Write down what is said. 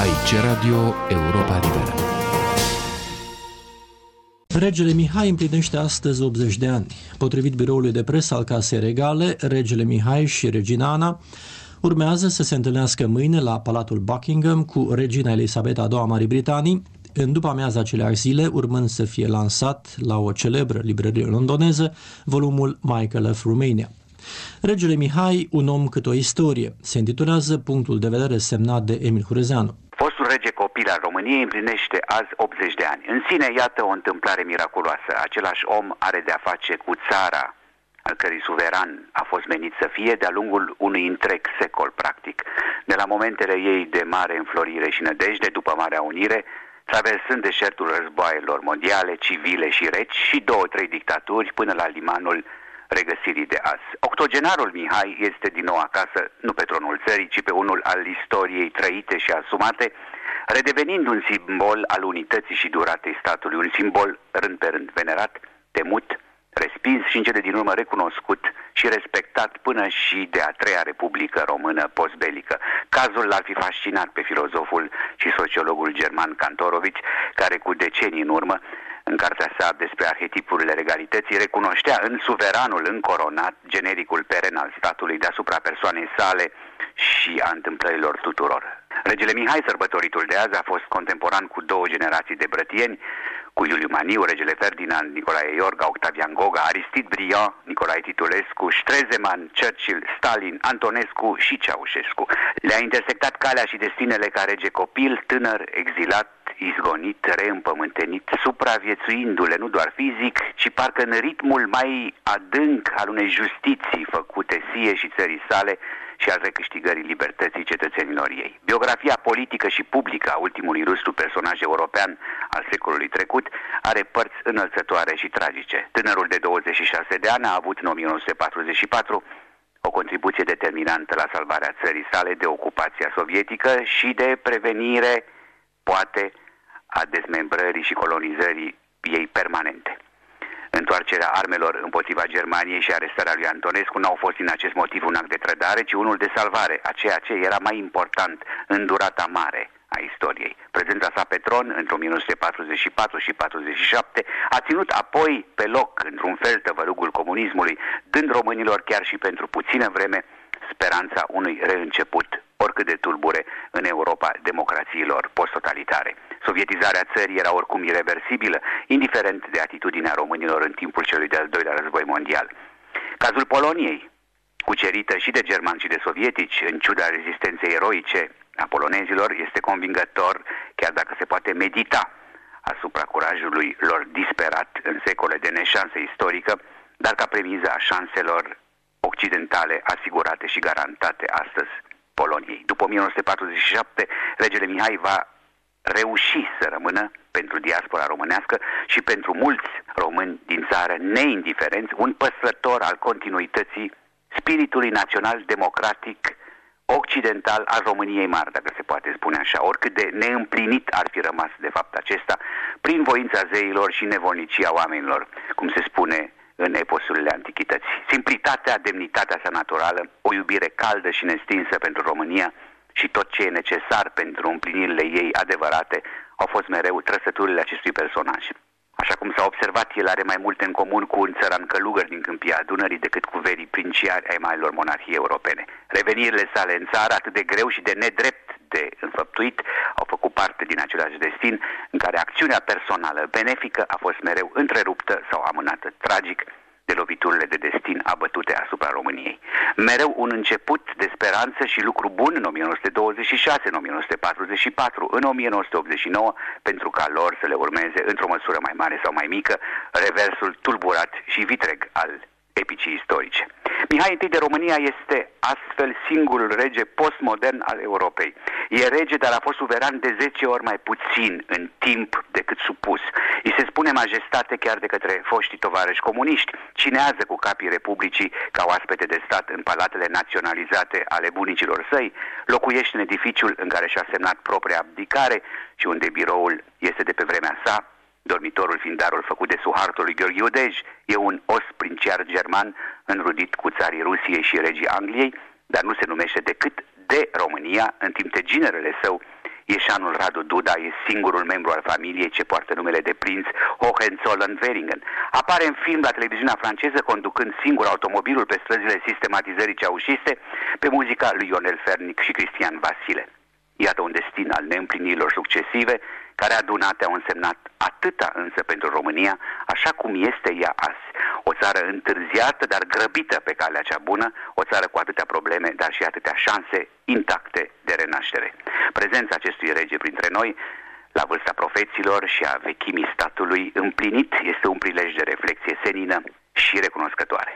Aici Radio Europa Liberă. Regele Mihai împlinește astăzi 80 de ani. Potrivit biroului de presă al Casei Regale, regele Mihai și regina Ana urmează să se întâlnească mâine la Palatul Buckingham cu regina Elisabeta II a Marii Britanii, în după amiaza acelei zile, urmând să fie lansat la o celebră librărie londoneză volumul Michael F. Romania. Regele Mihai, un om cât o istorie, se intitulează punctul de vedere semnat de Emil Hurezeanu. Fostul rege copil al României împlinește azi 80 de ani. În sine, iată o întâmplare miraculoasă. Același om are de-a face cu țara al cărui suveran a fost menit să fie de-a lungul unui întreg secol, practic. De la momentele ei de mare înflorire și nădejde, după Marea Unire, traversând deșertul războaielor mondiale, civile și reci și două, trei dictaturi până la limanul regăsirii de azi. Octogenarul Mihai este din nou acasă, nu pe tronul țării, ci pe unul al istoriei trăite și asumate, redevenind un simbol al unității și duratei statului, un simbol rând pe rând venerat, temut, respins și în cele din urmă recunoscut și respectat până și de a treia Republică Română postbelică. Cazul l-ar fi fascinat pe filozoful și sociologul german Kantorovici, care cu decenii în urmă în cartea sa despre arhetipurile regalității, recunoștea în suveranul încoronat genericul peren al statului deasupra persoanei sale și a întâmplărilor tuturor. Regele Mihai, sărbătoritul de azi, a fost contemporan cu două generații de brătieni, cu Iuliu Maniu, regele Ferdinand, Nicolae Iorga, Octavian Goga, Aristid Briand, Nicolae Titulescu, Strezeman, Churchill, Stalin, Antonescu și Ceaușescu. Le-a intersectat calea și destinele ca rege copil, tânăr, exilat, izgonit, reîmpământenit, supraviețuindu-le nu doar fizic, ci parcă în ritmul mai adânc al unei justiții făcute sie și țării sale, și al recâștigării libertății cetățenilor ei. Biografia politică și publică a ultimului rustru personaj european al secolului trecut are părți înălțătoare și tragice. Tânărul de 26 de ani a avut în 1944 o contribuție determinantă la salvarea țării sale de ocupația sovietică și de prevenire, poate, a dezmembrării și colonizării ei permanente. Întoarcerea armelor împotriva Germaniei și arestarea lui Antonescu n-au fost din acest motiv un act de trădare, ci unul de salvare, a ceea ce era mai important în durata mare a istoriei. Prezența sa pe tron între 1944 și 47 a ținut apoi pe loc, într-un fel, tăvărugul comunismului, dând românilor chiar și pentru puțină vreme speranța unui reînceput oricât de tulbure în Europa democrațiilor posttotalitare. Sovietizarea țării era oricum irreversibilă, indiferent de atitudinea românilor în timpul celui de-al doilea război mondial. Cazul Poloniei, cucerită și de germani și de sovietici, în ciuda rezistenței eroice a polonezilor, este convingător, chiar dacă se poate medita asupra curajului lor disperat în secole de neșansă istorică, dar ca premiză a șanselor occidentale asigurate și garantate astăzi Poloniei. După 1947, regele Mihai va reuși să rămână pentru diaspora românească și pentru mulți români din țară neindiferenți, un păstrător al continuității spiritului național democratic occidental al României mari, dacă se poate spune așa, oricât de neîmplinit ar fi rămas de fapt acesta, prin voința zeilor și nevolnicia oamenilor, cum se spune în eposurile antichității. Simplitatea, demnitatea sa naturală, o iubire caldă și nestinsă pentru România și tot ce e necesar pentru împlinirile ei adevărate au fost mereu trăsăturile acestui personaj. Așa cum s-a observat, el are mai multe în comun cu un țăran călugăr din câmpia Dunării decât cu verii princiari ai marilor monarhii europene. Revenirile sale în țară, atât de greu și de nedrept de înfăptuit, au făcut parte din același destin în care acțiunea personală benefică a fost mereu întreruptă sau amânată tragic de loviturile de destin abătute asupra României. Mereu un început de speranță și lucru bun în 1926, în 1944, în 1989, pentru ca lor să le urmeze, într-o măsură mai mare sau mai mică, reversul tulburat și vitreg al epicii istorice. Mihai I de România este astfel singurul rege postmodern al Europei. E rege, dar a fost suveran de 10 ori mai puțin în timp decât supus. I se spune majestate chiar de către foștii tovarăși comuniști. Cinează cu capii Republicii ca oaspete de stat în palatele naționalizate ale bunicilor săi, locuiește în edificiul în care și-a semnat propria abdicare și unde biroul este de pe vremea sa, dormitorul fiind darul făcut de suhartul lui Gheorghe Udej, e un os princiar german înrudit cu țarii Rusiei și regii Angliei, dar nu se numește decât de România, în timp ce ginerele său Ieșanul Radu Duda e singurul membru al familiei ce poartă numele de prinț Hohenzollern-Weringen. Apare în film la televiziunea franceză conducând singur automobilul pe străzile sistematizării ceaușiste pe muzica lui Ionel Fernic și Cristian Vasile. Iată un destin al neîmplinirilor succesive care adunate au însemnat atâta însă pentru România, așa cum este ea azi. O țară întârziată, dar grăbită pe calea cea bună, o țară cu atâtea probleme, dar și atâtea șanse intacte de renaștere. Prezența acestui rege printre noi la vârsta profeților și a vechimii statului împlinit este un prilej de reflexie senină și recunoscătoare.